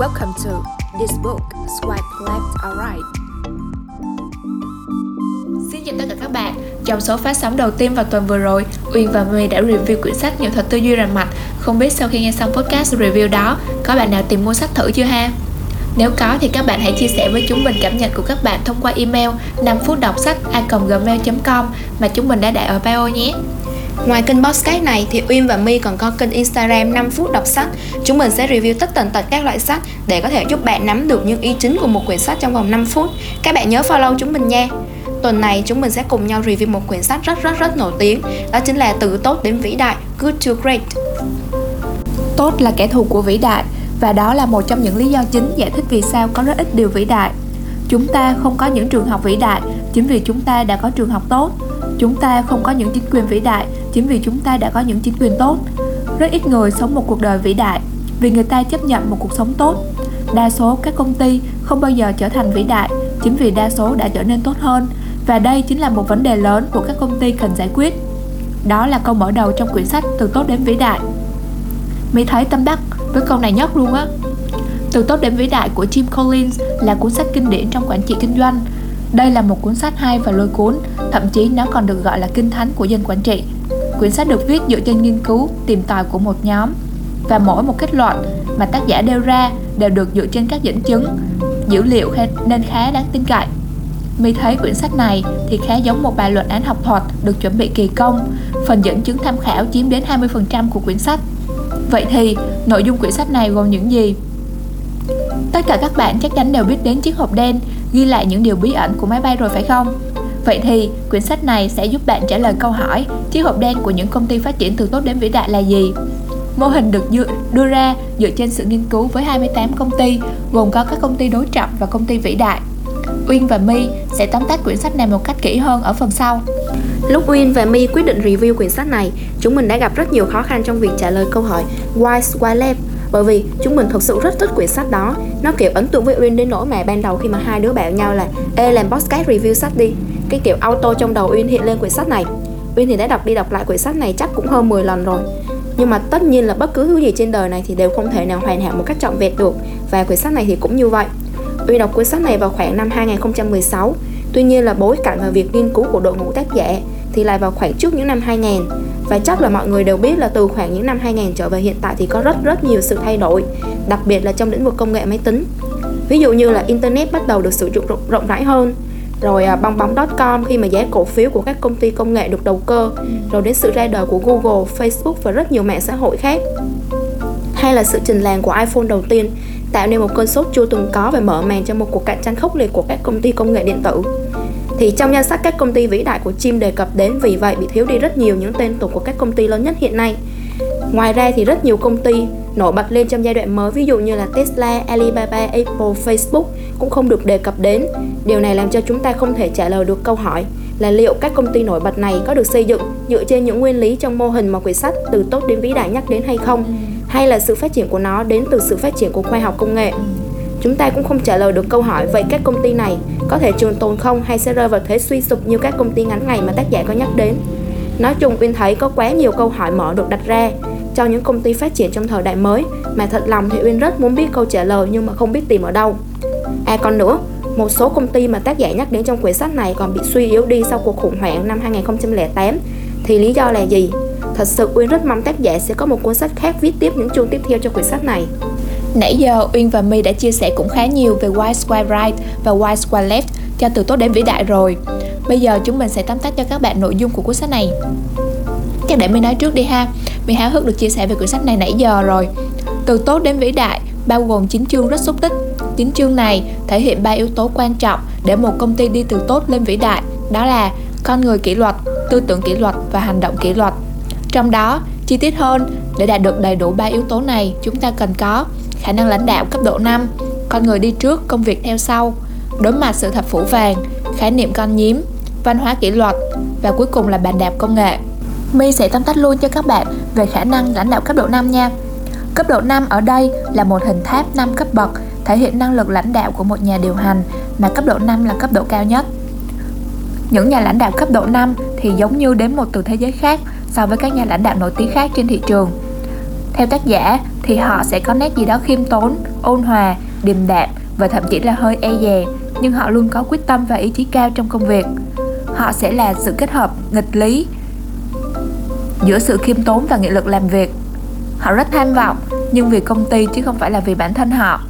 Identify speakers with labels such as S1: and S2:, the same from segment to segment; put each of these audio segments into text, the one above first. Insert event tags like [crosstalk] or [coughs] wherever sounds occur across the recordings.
S1: Welcome to this book, Swipe Left or Right.
S2: Xin chào tất cả các bạn. Trong số phát sóng đầu tiên vào tuần vừa rồi, Uyên và My đã review quyển sách Nghệ thuật tư duy rành mạch. Không biết sau khi nghe xong podcast review đó, có bạn nào tìm mua sách thử chưa ha? Nếu có thì các bạn hãy chia sẻ với chúng mình cảm nhận của các bạn thông qua email 5 phút đọc sách a.gmail.com mà chúng mình đã để ở bio nhé.
S3: Ngoài kênh podcast này thì Uyên và My còn có kênh Instagram 5 phút đọc sách. Chúng mình sẽ review tất tần tật các loại sách để có thể giúp bạn nắm được những ý chính của một quyển sách trong vòng 5 phút. Các bạn nhớ follow chúng mình nha. Tuần này chúng mình sẽ cùng nhau review một quyển sách rất rất rất nổi tiếng, đó chính là Từ tốt đến vĩ đại, Good to Great.
S2: Tốt là kẻ thù của vĩ đại và đó là một trong những lý do chính giải thích vì sao có rất ít điều vĩ đại. Chúng ta không có những trường học vĩ đại chính vì chúng ta đã có trường học tốt. Chúng ta không có những chính quyền vĩ đại chính vì chúng ta đã có những chính quyền tốt. Rất ít người sống một cuộc đời vĩ đại vì người ta chấp nhận một cuộc sống tốt. Đa số các công ty không bao giờ trở thành vĩ đại chính vì đa số đã trở nên tốt hơn và đây chính là một vấn đề lớn của các công ty cần giải quyết. Đó là câu mở đầu trong quyển sách Từ tốt đến vĩ đại. Mỹ thấy tâm đắc với câu này nhất luôn á. Từ tốt đến vĩ đại của Jim Collins là cuốn sách kinh điển trong quản trị kinh doanh. Đây là một cuốn sách hay và lôi cuốn, thậm chí nó còn được gọi là kinh thánh của dân quản trị. Quyển sách được viết dựa trên nghiên cứu, tìm tòi của một nhóm và mỗi một kết luận mà tác giả đưa ra đều được dựa trên các dẫn chứng, dữ liệu nên khá đáng tin cậy. Mi thấy quyển sách này thì khá giống một bài luận án học thuật được chuẩn bị kỳ công, phần dẫn chứng tham khảo chiếm đến 20% của quyển sách. Vậy thì, nội dung quyển sách này gồm những gì? Tất cả các bạn chắc chắn đều biết đến chiếc hộp đen ghi lại những điều bí ẩn của máy bay rồi phải không? Vậy thì, quyển sách này sẽ giúp bạn trả lời câu hỏi chiếc hộp đen của những công ty phát triển từ tốt đến vĩ đại là gì? Mô hình được đưa ra dựa trên sự nghiên cứu với 28 công ty, gồm có các công ty đối trọng và công ty vĩ đại. Uyên và My sẽ tóm tắt quyển sách này một cách kỹ hơn ở phần sau.
S3: Lúc Uyên và My quyết định review quyển sách này, chúng mình đã gặp rất nhiều khó khăn trong việc trả lời câu hỏi Why Why Lab bởi vì chúng mình thực sự rất thích quyển sách đó. Nó kiểu ấn tượng với Uyên đến nỗi mà ban đầu khi mà hai đứa bạn nhau là, ê, làm podcast review sách đi. Cái kiểu auto trong đầu Uyên hiện lên quyển sách này. Uyên thì đã đọc đi đọc lại quyển sách này chắc cũng hơn 10 lần rồi. Nhưng mà tất nhiên là bất cứ thứ gì trên đời này thì đều không thể nào hoàn hảo một cách trọn vẹn được. Và quyển sách này thì cũng như vậy. Uyên đọc quyển sách này vào khoảng năm 2016 Tuy nhiên là bối cảnh và việc nghiên cứu của đội ngũ tác giả thì lại vào khoảng trước những năm 2000 và chắc là mọi người đều biết là từ khoảng những năm 2000 trở về hiện tại thì có rất rất nhiều sự thay đổi đặc biệt là trong lĩnh vực công nghệ máy tính. Ví dụ như là internet bắt đầu được sử dụng rộng, rãi hơn rồi à, bong bóng.com khi mà giá cổ phiếu của các công ty công nghệ được đầu cơ rồi đến sự ra đời của Google, Facebook và rất nhiều mạng xã hội khác. Hay là sự trình làng của iPhone đầu tiên tạo nên một cơn sốt chưa từng có và mở màn cho một cuộc cạnh tranh khốc liệt của các công ty công nghệ điện tử thì trong danh sách các công ty vĩ đại của Chim đề cập đến vì vậy bị thiếu đi rất nhiều những tên tuổi của các công ty lớn nhất hiện nay. Ngoài ra thì rất nhiều công ty nổi bật lên trong giai đoạn mới ví dụ như là Tesla, Alibaba, Apple, Facebook cũng không được đề cập đến. Điều này làm cho chúng ta không thể trả lời được câu hỏi là liệu các công ty nổi bật này có được xây dựng dựa trên những nguyên lý trong mô hình mà quyển sách từ tốt đến vĩ đại nhắc đến hay không hay là sự phát triển của nó đến từ sự phát triển của khoa học công nghệ chúng ta cũng không trả lời được câu hỏi, vậy các công ty này có thể trường tồn không hay sẽ rơi vào thế suy sụp như các công ty ngắn ngày mà tác giả có nhắc đến nói chung, uyên thấy có quá nhiều câu hỏi mở được đặt ra cho những công ty phát triển trong thời đại mới, mà thật lòng thì uyên rất muốn biết câu trả lời nhưng mà không biết tìm ở đâu à còn nữa, một số công ty mà tác giả nhắc đến trong quyển sách này còn bị suy yếu đi sau cuộc khủng hoảng năm 2008 thì lý do là gì? Thật sự Uyên rất mong tác giả sẽ có một cuốn sách khác viết tiếp những chương tiếp theo cho quyển sách này.
S2: Nãy giờ Uyên và My đã chia sẻ cũng khá nhiều về Why Square Right và Why Square Left cho từ tốt đến vĩ đại rồi. Bây giờ chúng mình sẽ tóm tắt cho các bạn nội dung của cuốn sách này. Chắc để My nói trước đi ha. My háo hức được chia sẻ về cuốn sách này nãy giờ rồi. Từ tốt đến vĩ đại bao gồm 9 chương rất xúc tích. 9 chương này thể hiện ba yếu tố quan trọng để một công ty đi từ tốt lên vĩ đại, đó là con người kỷ luật, tư tưởng kỷ luật và hành động kỷ luật. Trong đó, chi tiết hơn, để đạt được đầy đủ ba yếu tố này, chúng ta cần có khả năng lãnh đạo cấp độ 5, con người đi trước, công việc theo sau, đối mặt sự thập phủ vàng, khái niệm con nhím, văn hóa kỷ luật và cuối cùng là bàn đạp công nghệ. My sẽ tóm tắt luôn cho các bạn về khả năng lãnh đạo cấp độ 5 nha. Cấp độ 5 ở đây là một hình tháp 5 cấp bậc thể hiện năng lực lãnh đạo của một nhà điều hành mà cấp độ 5 là cấp độ cao nhất. Những nhà lãnh đạo cấp độ 5 thì giống như đến một từ thế giới khác so với các nhà lãnh đạo nổi tiếng khác trên thị trường. Theo tác giả thì họ sẽ có nét gì đó khiêm tốn, ôn hòa, điềm đạm và thậm chí là hơi e dè, nhưng họ luôn có quyết tâm và ý chí cao trong công việc. Họ sẽ là sự kết hợp nghịch lý giữa sự khiêm tốn và nghị lực làm việc. Họ rất tham vọng, nhưng vì công ty chứ không phải là vì bản thân họ.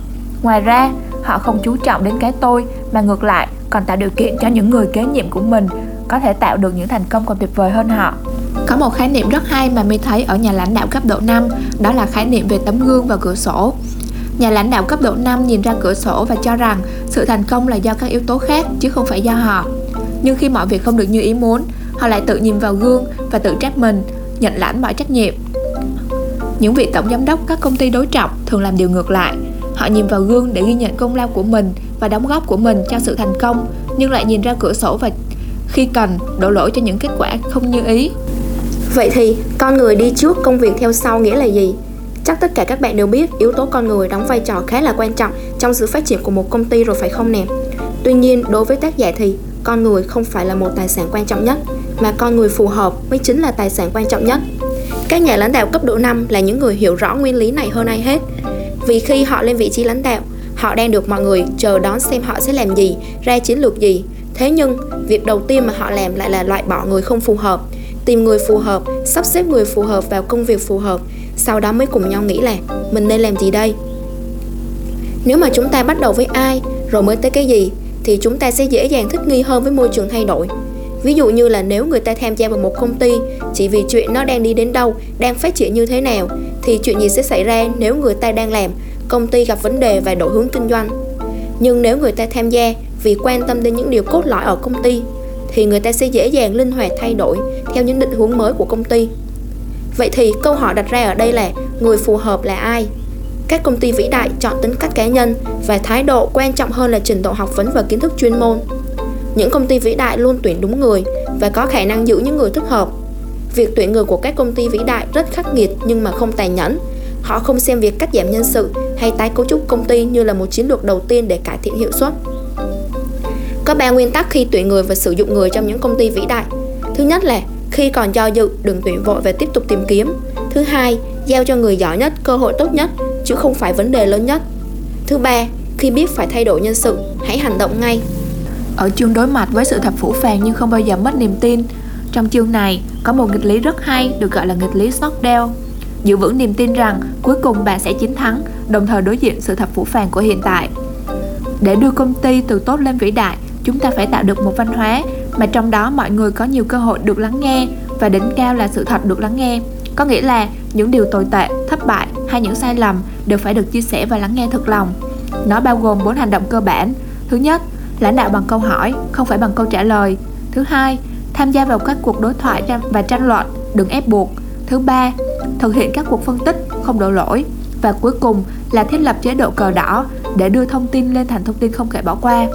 S2: Ngoài ra, họ không chú trọng đến cái tôi mà ngược lại còn tạo điều kiện cho những người kế nhiệm của mình có thể tạo được những thành công còn tuyệt vời hơn họ. Có một khái niệm rất hay mà My thấy ở nhà lãnh đạo cấp độ 5, đó là khái niệm về tấm gương và cửa sổ. Nhà lãnh đạo cấp độ 5 nhìn ra cửa sổ và cho rằng sự thành công là do các yếu tố khác chứ không phải do họ. Nhưng khi mọi việc không được như ý muốn, họ lại tự nhìn vào gương và tự trách mình, nhận lãnh mọi trách nhiệm. Những vị tổng giám đốc các công ty đối trọng thường làm điều ngược lại. Họ nhìn vào gương để ghi nhận công lao của mình và đóng góp của mình cho sự thành công, nhưng lại nhìn ra cửa sổ và khi cần đổ lỗi cho những kết quả không như ý.
S3: Vậy thì con người đi trước công việc theo sau nghĩa là gì? Chắc tất cả các bạn đều biết yếu tố con người đóng vai trò khá là quan trọng trong sự phát triển của một công ty rồi phải không nè? Tuy nhiên, đối với tác giả thì con người không phải là một tài sản quan trọng nhất, mà con người phù hợp mới chính là tài sản quan trọng nhất. Các nhà lãnh đạo cấp độ 5 là những người hiểu rõ nguyên lý này hơn ai hết. Vì khi họ lên vị trí lãnh đạo, họ đang được mọi người chờ đón xem họ sẽ làm gì, ra chiến lược gì. Thế nhưng, việc đầu tiên mà họ làm lại là loại bỏ người không phù hợp, tìm người phù hợp, sắp xếp người phù hợp vào công việc phù hợp, sau đó mới cùng nhau nghĩ là mình nên làm gì đây. Nếu mà chúng ta bắt đầu với ai rồi mới tới cái gì thì chúng ta sẽ dễ dàng thích nghi hơn với môi trường thay đổi. Ví dụ như là nếu người ta tham gia vào một công ty chỉ vì chuyện nó đang đi đến đâu, đang phát triển như thế nào thì chuyện gì sẽ xảy ra nếu người ta đang làm, công ty gặp vấn đề và đổi hướng kinh doanh. Nhưng nếu người ta tham gia vì quan tâm đến những điều cốt lõi ở công ty thì người ta sẽ dễ dàng linh hoạt thay đổi theo những định hướng mới của công ty. Vậy thì câu hỏi đặt ra ở đây là người phù hợp là ai? Các công ty vĩ đại chọn tính cách cá nhân và thái độ quan trọng hơn là trình độ học vấn và kiến thức chuyên môn. Những công ty vĩ đại luôn tuyển đúng người và có khả năng giữ những người thích hợp. Việc tuyển người của các công ty vĩ đại rất khắc nghiệt nhưng mà không tàn nhẫn. Họ không xem việc cắt giảm nhân sự hay tái cấu trúc công ty như là một chiến lược đầu tiên để cải thiện hiệu suất. Có ba nguyên tắc khi tuyển người và sử dụng người trong những công ty vĩ đại. Thứ nhất là khi còn do dự, đừng tuyển vội và tiếp tục tìm kiếm. Thứ hai, giao cho người giỏi nhất cơ hội tốt nhất, chứ không phải vấn đề lớn nhất. Thứ ba, khi biết phải thay đổi nhân sự, hãy hành động ngay.
S2: Ở chương đối mặt với sự thật phủ phàng nhưng không bao giờ mất niềm tin, trong chương này có một nghịch lý rất hay được gọi là nghịch lý Stockdale. Giữ vững niềm tin rằng cuối cùng bạn sẽ chiến thắng, đồng thời đối diện sự thật phủ phàng của hiện tại. Để đưa công ty từ tốt lên vĩ đại, chúng ta phải tạo được một văn hóa mà trong đó mọi người có nhiều cơ hội được lắng nghe và đỉnh cao là sự thật được lắng nghe. Có nghĩa là những điều tồi tệ, thất bại hay những sai lầm đều phải được chia sẻ và lắng nghe thật lòng. Nó bao gồm bốn hành động cơ bản. Thứ nhất, lãnh đạo bằng câu hỏi, không phải bằng câu trả lời. Thứ hai, tham gia vào các cuộc đối thoại và tranh luận, đừng ép buộc. Thứ ba, thực hiện các cuộc phân tích, không đổ lỗi. Và cuối cùng là thiết lập chế độ cờ đỏ để đưa thông tin lên thành thông tin không thể bỏ qua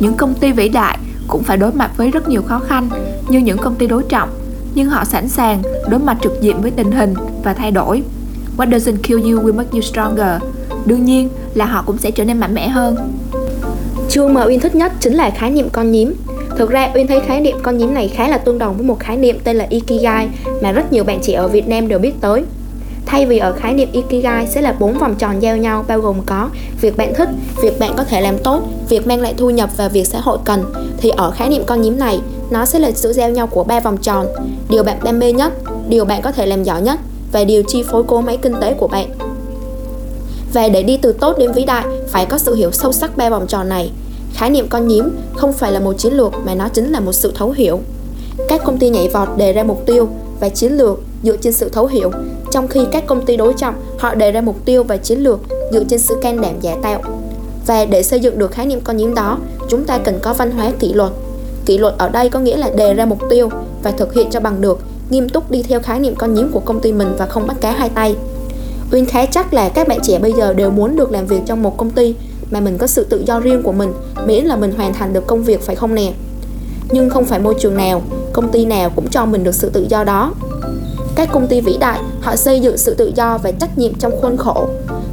S2: những công ty vĩ đại cũng phải đối mặt với rất nhiều khó khăn, như những công ty đối trọng, nhưng họ sẵn sàng đối mặt trực diện với tình hình và thay đổi. What doesn't kill you will make you stronger. Đương nhiên là họ cũng sẽ trở nên mạnh mẽ hơn.
S3: Chương mà uyên thích nhất chính là khái niệm con nhím. Thực ra, Uyên thấy khái niệm con nhím này khá là tương đồng với một khái niệm tên là Ikigai mà rất nhiều bạn trẻ ở Việt Nam đều biết tới. Thay vì ở khái niệm Ikigai sẽ là bốn vòng tròn giao nhau bao gồm có việc bạn thích, việc bạn có thể làm tốt, việc mang lại thu nhập và việc xã hội cần thì ở khái niệm con nhím này nó sẽ là sự giao nhau của ba vòng tròn điều bạn đam mê nhất, điều bạn có thể làm giỏi nhất và điều chi phối cố máy kinh tế của bạn. Và để đi từ tốt đến vĩ đại phải có sự hiểu sâu sắc ba vòng tròn này. Khái niệm con nhím không phải là một chiến lược mà nó chính là một sự thấu hiểu. Các công ty nhảy vọt đề ra mục tiêu và chiến lược dựa trên sự thấu hiểu trong khi các công ty đối trọng, họ đề ra mục tiêu và chiến lược dựa trên sự can đảm giả tạo. Và để xây dựng được khái niệm con nhiễm đó, chúng ta cần có văn hóa kỷ luật. Kỷ luật ở đây có nghĩa là đề ra mục tiêu và thực hiện cho bằng được, nghiêm túc đi theo khái niệm con nhiễm của công ty mình và không bắt cá hai tay. Uyên khá chắc là các bạn trẻ bây giờ đều muốn được làm việc trong một công ty mà mình có sự tự do riêng của mình, miễn là mình hoàn thành được công việc, phải không nè? Nhưng không phải môi trường nào, công ty nào cũng cho mình được sự tự do đó các công ty vĩ đại họ xây dựng sự tự do và trách nhiệm trong khuôn khổ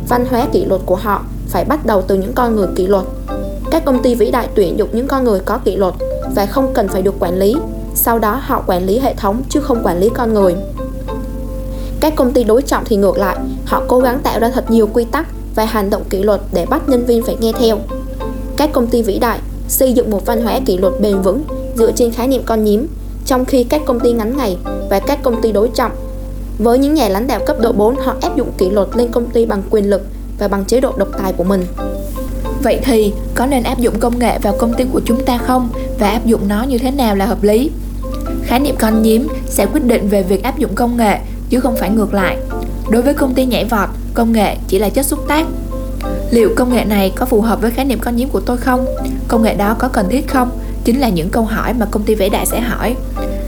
S3: văn hóa kỷ luật của họ phải bắt đầu từ những con người kỷ luật các công ty vĩ đại tuyển dụng những con người có kỷ luật và không cần phải được quản lý sau đó họ quản lý hệ thống chứ không quản lý con người các công ty đối trọng thì ngược lại họ cố gắng tạo ra thật nhiều quy tắc và hành động kỷ luật để bắt nhân viên phải nghe theo. Các công ty vĩ đại xây dựng một văn hóa kỷ luật bền vững dựa trên khái niệm con nhím, trong khi các công ty ngắn ngày và các công ty đối trọng với những nhà lãnh đạo cấp độ 4 họ áp dụng kỷ luật lên công ty bằng quyền lực và bằng chế độ độc tài của mình.
S2: Vậy thì có nên áp dụng công nghệ vào công ty của chúng ta không và áp dụng nó như thế nào là hợp lý? Khái niệm con nhiếm sẽ quyết định về việc áp dụng công nghệ chứ không phải ngược lại. Đối với công ty nhảy vọt, công nghệ chỉ là chất xúc tác. Liệu công nghệ này có phù hợp với khái niệm con nhiếm của tôi không? Công nghệ đó có cần thiết không? Chính là những câu hỏi mà công ty vĩ đại sẽ hỏi.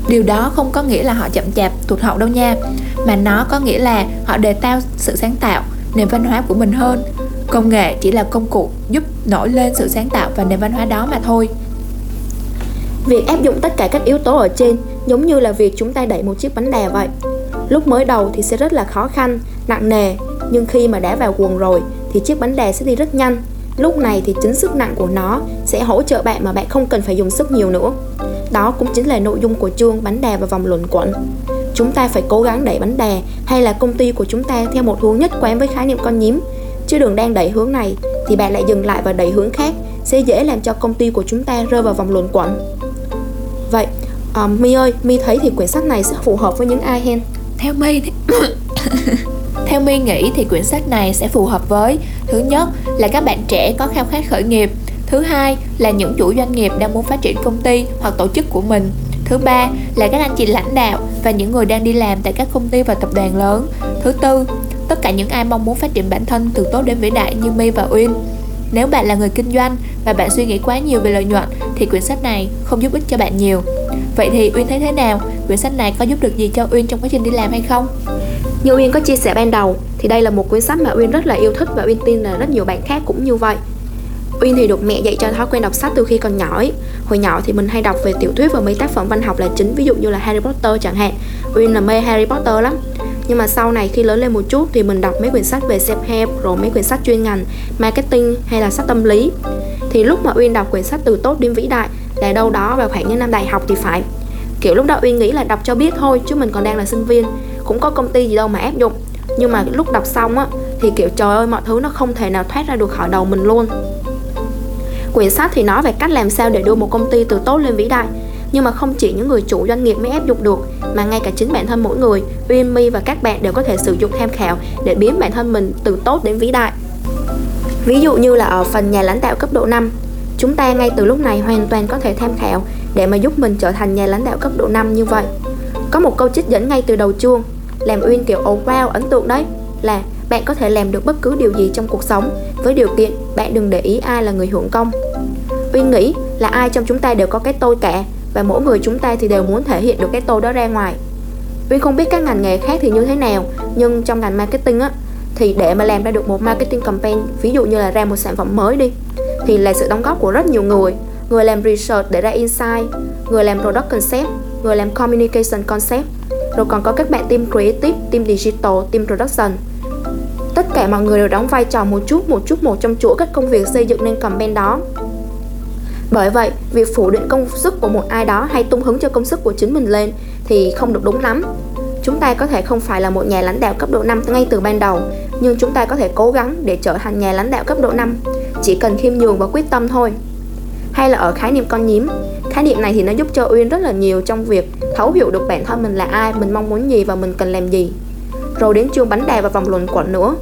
S2: Điều đó không có nghĩa là họ chậm chạp, tụt hậu đâu nha, mà nó có nghĩa là họ đề cao sự sáng tạo, nền văn hóa của mình hơn. Công nghệ chỉ là công cụ giúp nổi lên sự sáng tạo và nền văn hóa đó mà thôi.
S3: Việc áp dụng tất cả các yếu tố ở trên giống như là việc chúng ta đẩy một chiếc bánh đè vậy. Lúc mới đầu thì sẽ rất là khó khăn, nặng nề, nhưng khi mà đã vào quần rồi thì chiếc bánh đè sẽ đi rất nhanh. Lúc này thì chính sức nặng của nó sẽ hỗ trợ bạn mà bạn không cần phải dùng sức nhiều nữa. Đó cũng chính là nội dung của chương bánh đè và vòng luẩn quẩn. Chúng ta phải cố gắng đẩy bánh đè hay là công ty của chúng ta theo một hướng nhất quán với khái niệm con nhím. Chứ đường đang đẩy hướng này thì bạn lại dừng lại và đẩy hướng khác sẽ dễ làm cho công ty của chúng ta rơi vào vòng luẩn quẩn. Vậy, um, My ơi, My thấy thì quyển sách này sẽ phù hợp với những ai hen?
S2: Theo My thì... [coughs] Theo My nghĩ thì quyển sách này sẽ phù hợp với Thứ nhất là các bạn trẻ có khao khát khởi nghiệp Thứ hai là những chủ doanh nghiệp đang muốn phát triển công ty hoặc tổ chức của mình Thứ ba là các anh chị lãnh đạo và những người đang đi làm tại các công ty và tập đoàn lớn Thứ tư, tất cả những ai mong muốn phát triển bản thân từ tốt đến vĩ đại như My và Uyên nếu bạn là người kinh doanh và bạn suy nghĩ quá nhiều về lợi nhuận thì quyển sách này không giúp ích cho bạn nhiều. Vậy thì Uyên thấy thế nào? Quyển sách này có giúp được gì cho Uyên trong quá trình đi làm hay không?
S3: Như Uyên có chia sẻ ban đầu thì đây là một quyển sách mà Uyên rất là yêu thích và Uyên tin là rất nhiều bạn khác cũng như vậy. Uyên thì được mẹ dạy cho thói quen đọc sách từ khi còn nhỏ. Ấy. Hồi nhỏ thì mình hay đọc về tiểu thuyết và mấy tác phẩm văn học là chính, ví dụ như là Harry Potter chẳng hạn. Uyên là mê Harry Potter lắm. Nhưng mà sau này khi lớn lên một chút thì mình đọc mấy quyển sách về self help rồi mấy quyển sách chuyên ngành marketing hay là sách tâm lý. Thì lúc mà uyên đọc quyển sách từ tốt đến vĩ đại là đâu đó vào khoảng những năm đại học thì phải. Kiểu lúc đó uyên nghĩ là đọc cho biết thôi chứ mình còn đang là sinh viên. Cũng có công ty gì đâu mà áp dụng. Nhưng mà lúc đọc xong á thì kiểu trời ơi mọi thứ nó không thể nào thoát ra được khỏi đầu mình luôn quyển sách thì nói về cách làm sao để đưa một công ty từ tốt lên vĩ đại. Nhưng mà không chỉ những người chủ doanh nghiệp mới áp dụng được, mà ngay cả chính bản thân mỗi người, Uyên và các bạn đều có thể sử dụng tham khảo để biến bản thân mình từ tốt đến vĩ đại. Ví dụ như là ở phần nhà lãnh đạo cấp độ 5 chúng ta ngay từ lúc này hoàn toàn có thể tham khảo để mà giúp mình trở thành nhà lãnh đạo cấp độ 5 như vậy. Có một câu trích dẫn ngay từ đầu chương, làm Uyên kiểu oh wow, ấn tượng đấy. Là, bạn có thể làm được bất cứ điều gì trong cuộc sống, với điều kiện bạn đừng để ý ai là người hưởng công. Uyên nghĩ là ai trong chúng ta đều có cái tôi cả và mỗi người chúng ta thì đều muốn thể hiện được cái tôi đó ra ngoài. Vinh không biết các ngành nghề khác thì như thế nào, nhưng trong ngành marketing á, thì để mà làm ra được một marketing campaign, ví dụ như là ra một sản phẩm mới đi, thì là sự đóng góp của rất nhiều người. Người làm research để ra insight, người làm product concept, người làm communication concept, rồi còn có các bạn team creative, team digital, team production. Tất cả mọi người đều đóng vai trò một chút một chút, một trong chuỗi các công việc xây dựng nên campaign đó bởi vậy, việc phủ định công sức của một ai đó hay tung hứng cho công sức của chính mình lên thì không được đúng lắm. Chúng ta có thể không phải là một nhà lãnh đạo cấp độ 5 ngay từ ban đầu, nhưng chúng ta có thể cố gắng để trở thành nhà lãnh đạo cấp độ 5, chỉ cần khiêm nhường và quyết tâm thôi. Hay là ở khái niệm con nhím, khái niệm này thì nó giúp cho Uyên rất là nhiều trong việc thấu hiểu được bản thân mình là ai, mình mong muốn gì và mình cần làm gì. Rồi đến chương bánh đè và vòng luẩn quẩn nữa.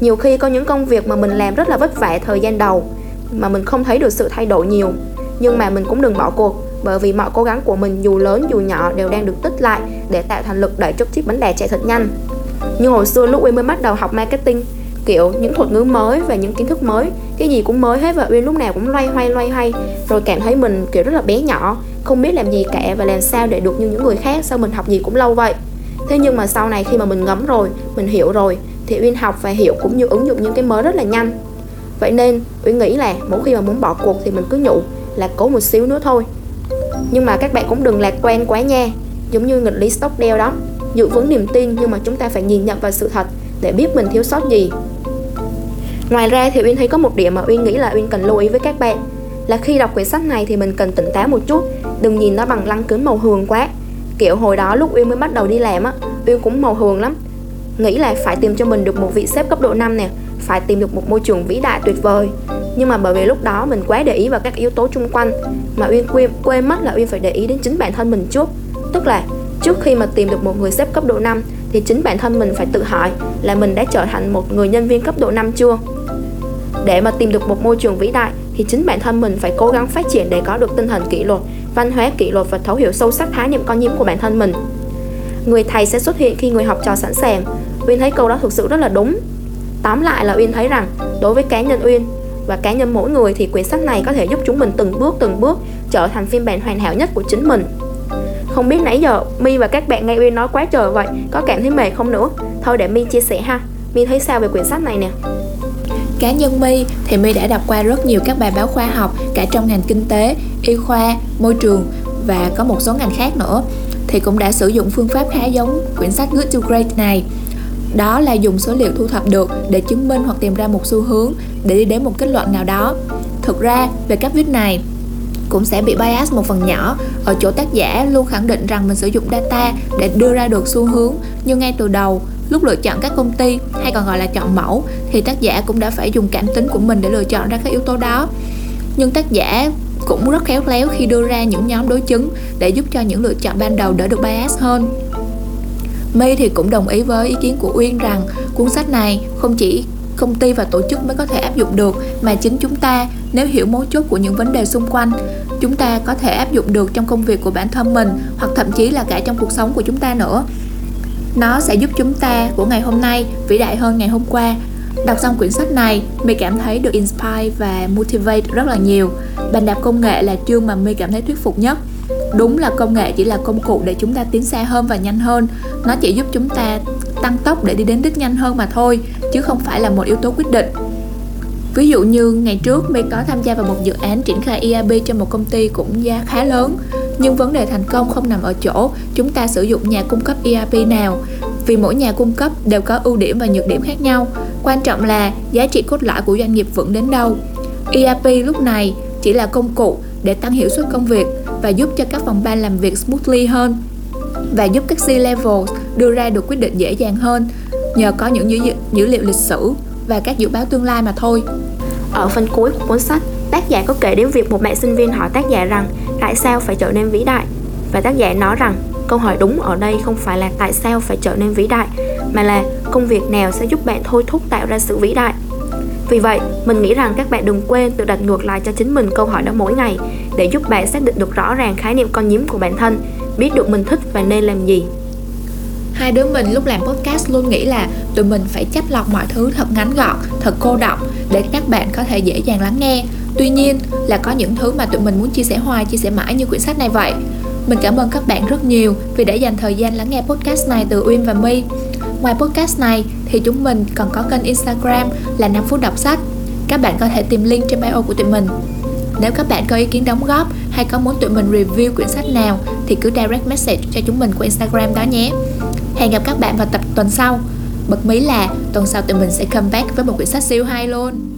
S3: Nhiều khi có những công việc mà mình làm rất là vất vả thời gian đầu mà mình không thấy được sự thay đổi nhiều nhưng mà mình cũng đừng bỏ cuộc, bởi vì mọi cố gắng của mình dù lớn dù nhỏ đều đang được tích lại để tạo thành lực đẩy cho chiếc bánh đà chạy thật nhanh. Như hồi xưa lúc Uyên mới bắt đầu học marketing, kiểu những thuật ngữ mới và những kiến thức mới, cái gì cũng mới hết và Uyên lúc nào cũng loay hoay loay hoay. Rồi cảm thấy mình, kiểu, rất là bé nhỏ, không biết làm gì cả và làm sao để được như những người khác, sao mình học gì cũng lâu vậy. Thế nhưng mà sau này khi mà mình ngấm rồi, mình hiểu rồi, thì Uyên học và hiểu cũng như ứng dụng những cái mới rất là nhanh. Vậy nên Uyên nghĩ là mỗi khi mà muốn bỏ cuộc thì mình cứ nhủ là cố một xíu nữa thôi. Nhưng mà các bạn cũng đừng lạc quan quá nha. Giống như nghịch lý Stockdale đó. Giữ vững niềm tin nhưng mà chúng ta phải nhìn nhận vào sự thật để biết mình thiếu sót gì. Ngoài ra thì Uyên thấy có một điểm mà Uyên nghĩ là Uyên cần lưu ý với các bạn, là khi đọc quyển sách này thì mình cần tỉnh táo một chút, đừng nhìn nó bằng lăng kính màu hường quá. Kiểu hồi đó lúc Uyên mới bắt đầu đi làm á, Uyên cũng màu hường lắm. Nghĩ là phải tìm cho mình được một vị sếp cấp độ 5 nè, phải tìm được một môi trường vĩ đại tuyệt vời nhưng mà bởi vì lúc đó mình quá để ý vào các yếu tố xung quanh. Mà uyên quên quên mất là uyên phải để ý đến chính bản thân mình trước. Tức là trước khi mà tìm được một người sếp cấp độ 5 thì chính bản thân mình phải tự hỏi là mình đã trở thành một người nhân viên cấp độ 5 chưa? Để mà tìm được một môi trường vĩ đại, thì chính bản thân mình phải cố gắng phát triển để có được tinh thần kỷ luật, văn hóa kỷ luật và thấu hiểu sâu sắc khái niệm con nhiễm của bản thân mình. Người thầy sẽ xuất hiện khi người học trò sẵn sàng. Uyên thấy câu đó thực sự rất là đúng. Tóm lại là uyên thấy rằng, đối với cá nhân uyên và cá nhân mỗi người thì quyển sách này có thể giúp chúng mình từng bước từng bước trở thành phiên bản hoàn hảo nhất của chính mình. Không biết nãy giờ mi và các bạn nghe uyên nói quá trời vậy có cảm thấy mệt không nữa? Thôi để mi chia sẻ ha. Mi thấy sao về quyển sách này nè?
S2: Cá nhân My thì My đã đọc qua rất nhiều các bài báo khoa học cả trong ngành kinh tế, y khoa, môi trường và có một số ngành khác nữa. Thì cũng đã sử dụng phương pháp khá giống quyển sách Good to Great này đó là dùng số liệu thu thập được để chứng minh hoặc tìm ra một xu hướng để đi đến một kết luận nào đó. Thực ra, về cách viết này cũng sẽ bị bias một phần nhỏ. Ở chỗ tác giả luôn khẳng định rằng mình sử dụng data để đưa ra được xu hướng, nhưng ngay từ đầu, lúc lựa chọn các công ty, hay còn gọi là chọn mẫu, thì tác giả cũng đã phải dùng cảm tính của mình để lựa chọn ra các yếu tố đó. Nhưng tác giả cũng rất khéo léo khi đưa ra những nhóm đối chứng để giúp cho những lựa chọn ban đầu đỡ được bias hơn. My thì cũng đồng ý với ý kiến của Uyên rằng cuốn sách này không chỉ công ty và tổ chức mới có thể áp dụng được, mà chính chúng ta, nếu hiểu mấu chốt của những vấn đề xung quanh, chúng ta có thể áp dụng được trong công việc của bản thân mình, hoặc thậm chí là cả trong cuộc sống của chúng ta nữa. Nó sẽ giúp chúng ta của ngày hôm nay vĩ đại hơn ngày hôm qua. Đọc xong quyển sách này, my cảm thấy được inspire và motivate rất là nhiều. Bàn đạp công nghệ là chương mà my cảm thấy thuyết phục nhất đúng là công nghệ chỉ là công cụ để chúng ta tiến xa hơn và nhanh hơn. Nó chỉ giúp chúng ta tăng tốc để đi đến đích nhanh hơn mà thôi, chứ không phải là một yếu tố quyết định. Ví dụ như ngày trước My có tham gia vào một dự án triển khai ERP cho một công ty cũng giá khá lớn. Nhưng vấn đề thành công không nằm ở chỗ chúng ta sử dụng nhà cung cấp ERP nào, vì mỗi nhà cung cấp đều có ưu điểm và nhược điểm khác nhau. Quan trọng là giá trị cốt lõi của doanh nghiệp vững đến đâu. ERP lúc này chỉ là công cụ để tăng hiệu suất công việc và giúp cho các phòng ban làm việc smoothly hơn và giúp các C-level đưa ra được quyết định dễ dàng hơn nhờ có những dữ, dữ liệu lịch sử và các dự báo tương lai mà thôi.
S3: Ở phần cuối của cuốn sách, tác giả có kể đến việc một bạn sinh viên hỏi tác giả rằng tại sao phải trở nên vĩ đại và tác giả nói rằng câu hỏi đúng ở đây không phải là tại sao phải trở nên vĩ đại mà là công việc nào sẽ giúp bạn thôi thúc tạo ra sự vĩ đại vì vậy, mình nghĩ rằng các bạn đừng quên tự đặt ngược lại cho chính mình câu hỏi đó mỗi ngày để giúp bạn xác định được rõ ràng khái niệm con nhím của bản thân, biết được mình thích và nên làm gì.
S2: Hai đứa mình lúc làm podcast luôn nghĩ là tụi mình phải chắt lọc mọi thứ thật ngắn gọn, thật cô đọng để các bạn có thể dễ dàng lắng nghe. Tuy nhiên là có những thứ mà tụi mình muốn chia sẻ hoài, chia sẻ mãi như quyển sách này vậy. Mình cảm ơn các bạn rất nhiều vì đã dành thời gian lắng nghe podcast này từ Uyên và My. Ngoài podcast này thì chúng mình còn có kênh Instagram là 5 phút đọc sách. Các bạn có thể tìm link trên bio của tụi mình. Nếu các bạn có ý kiến đóng góp hay có muốn tụi mình review quyển sách nào, thì cứ direct message cho chúng mình qua Instagram đó nhé. Hẹn gặp các bạn vào tập tuần sau. Bật mí là tuần sau tụi mình sẽ come back với một quyển sách siêu hay luôn.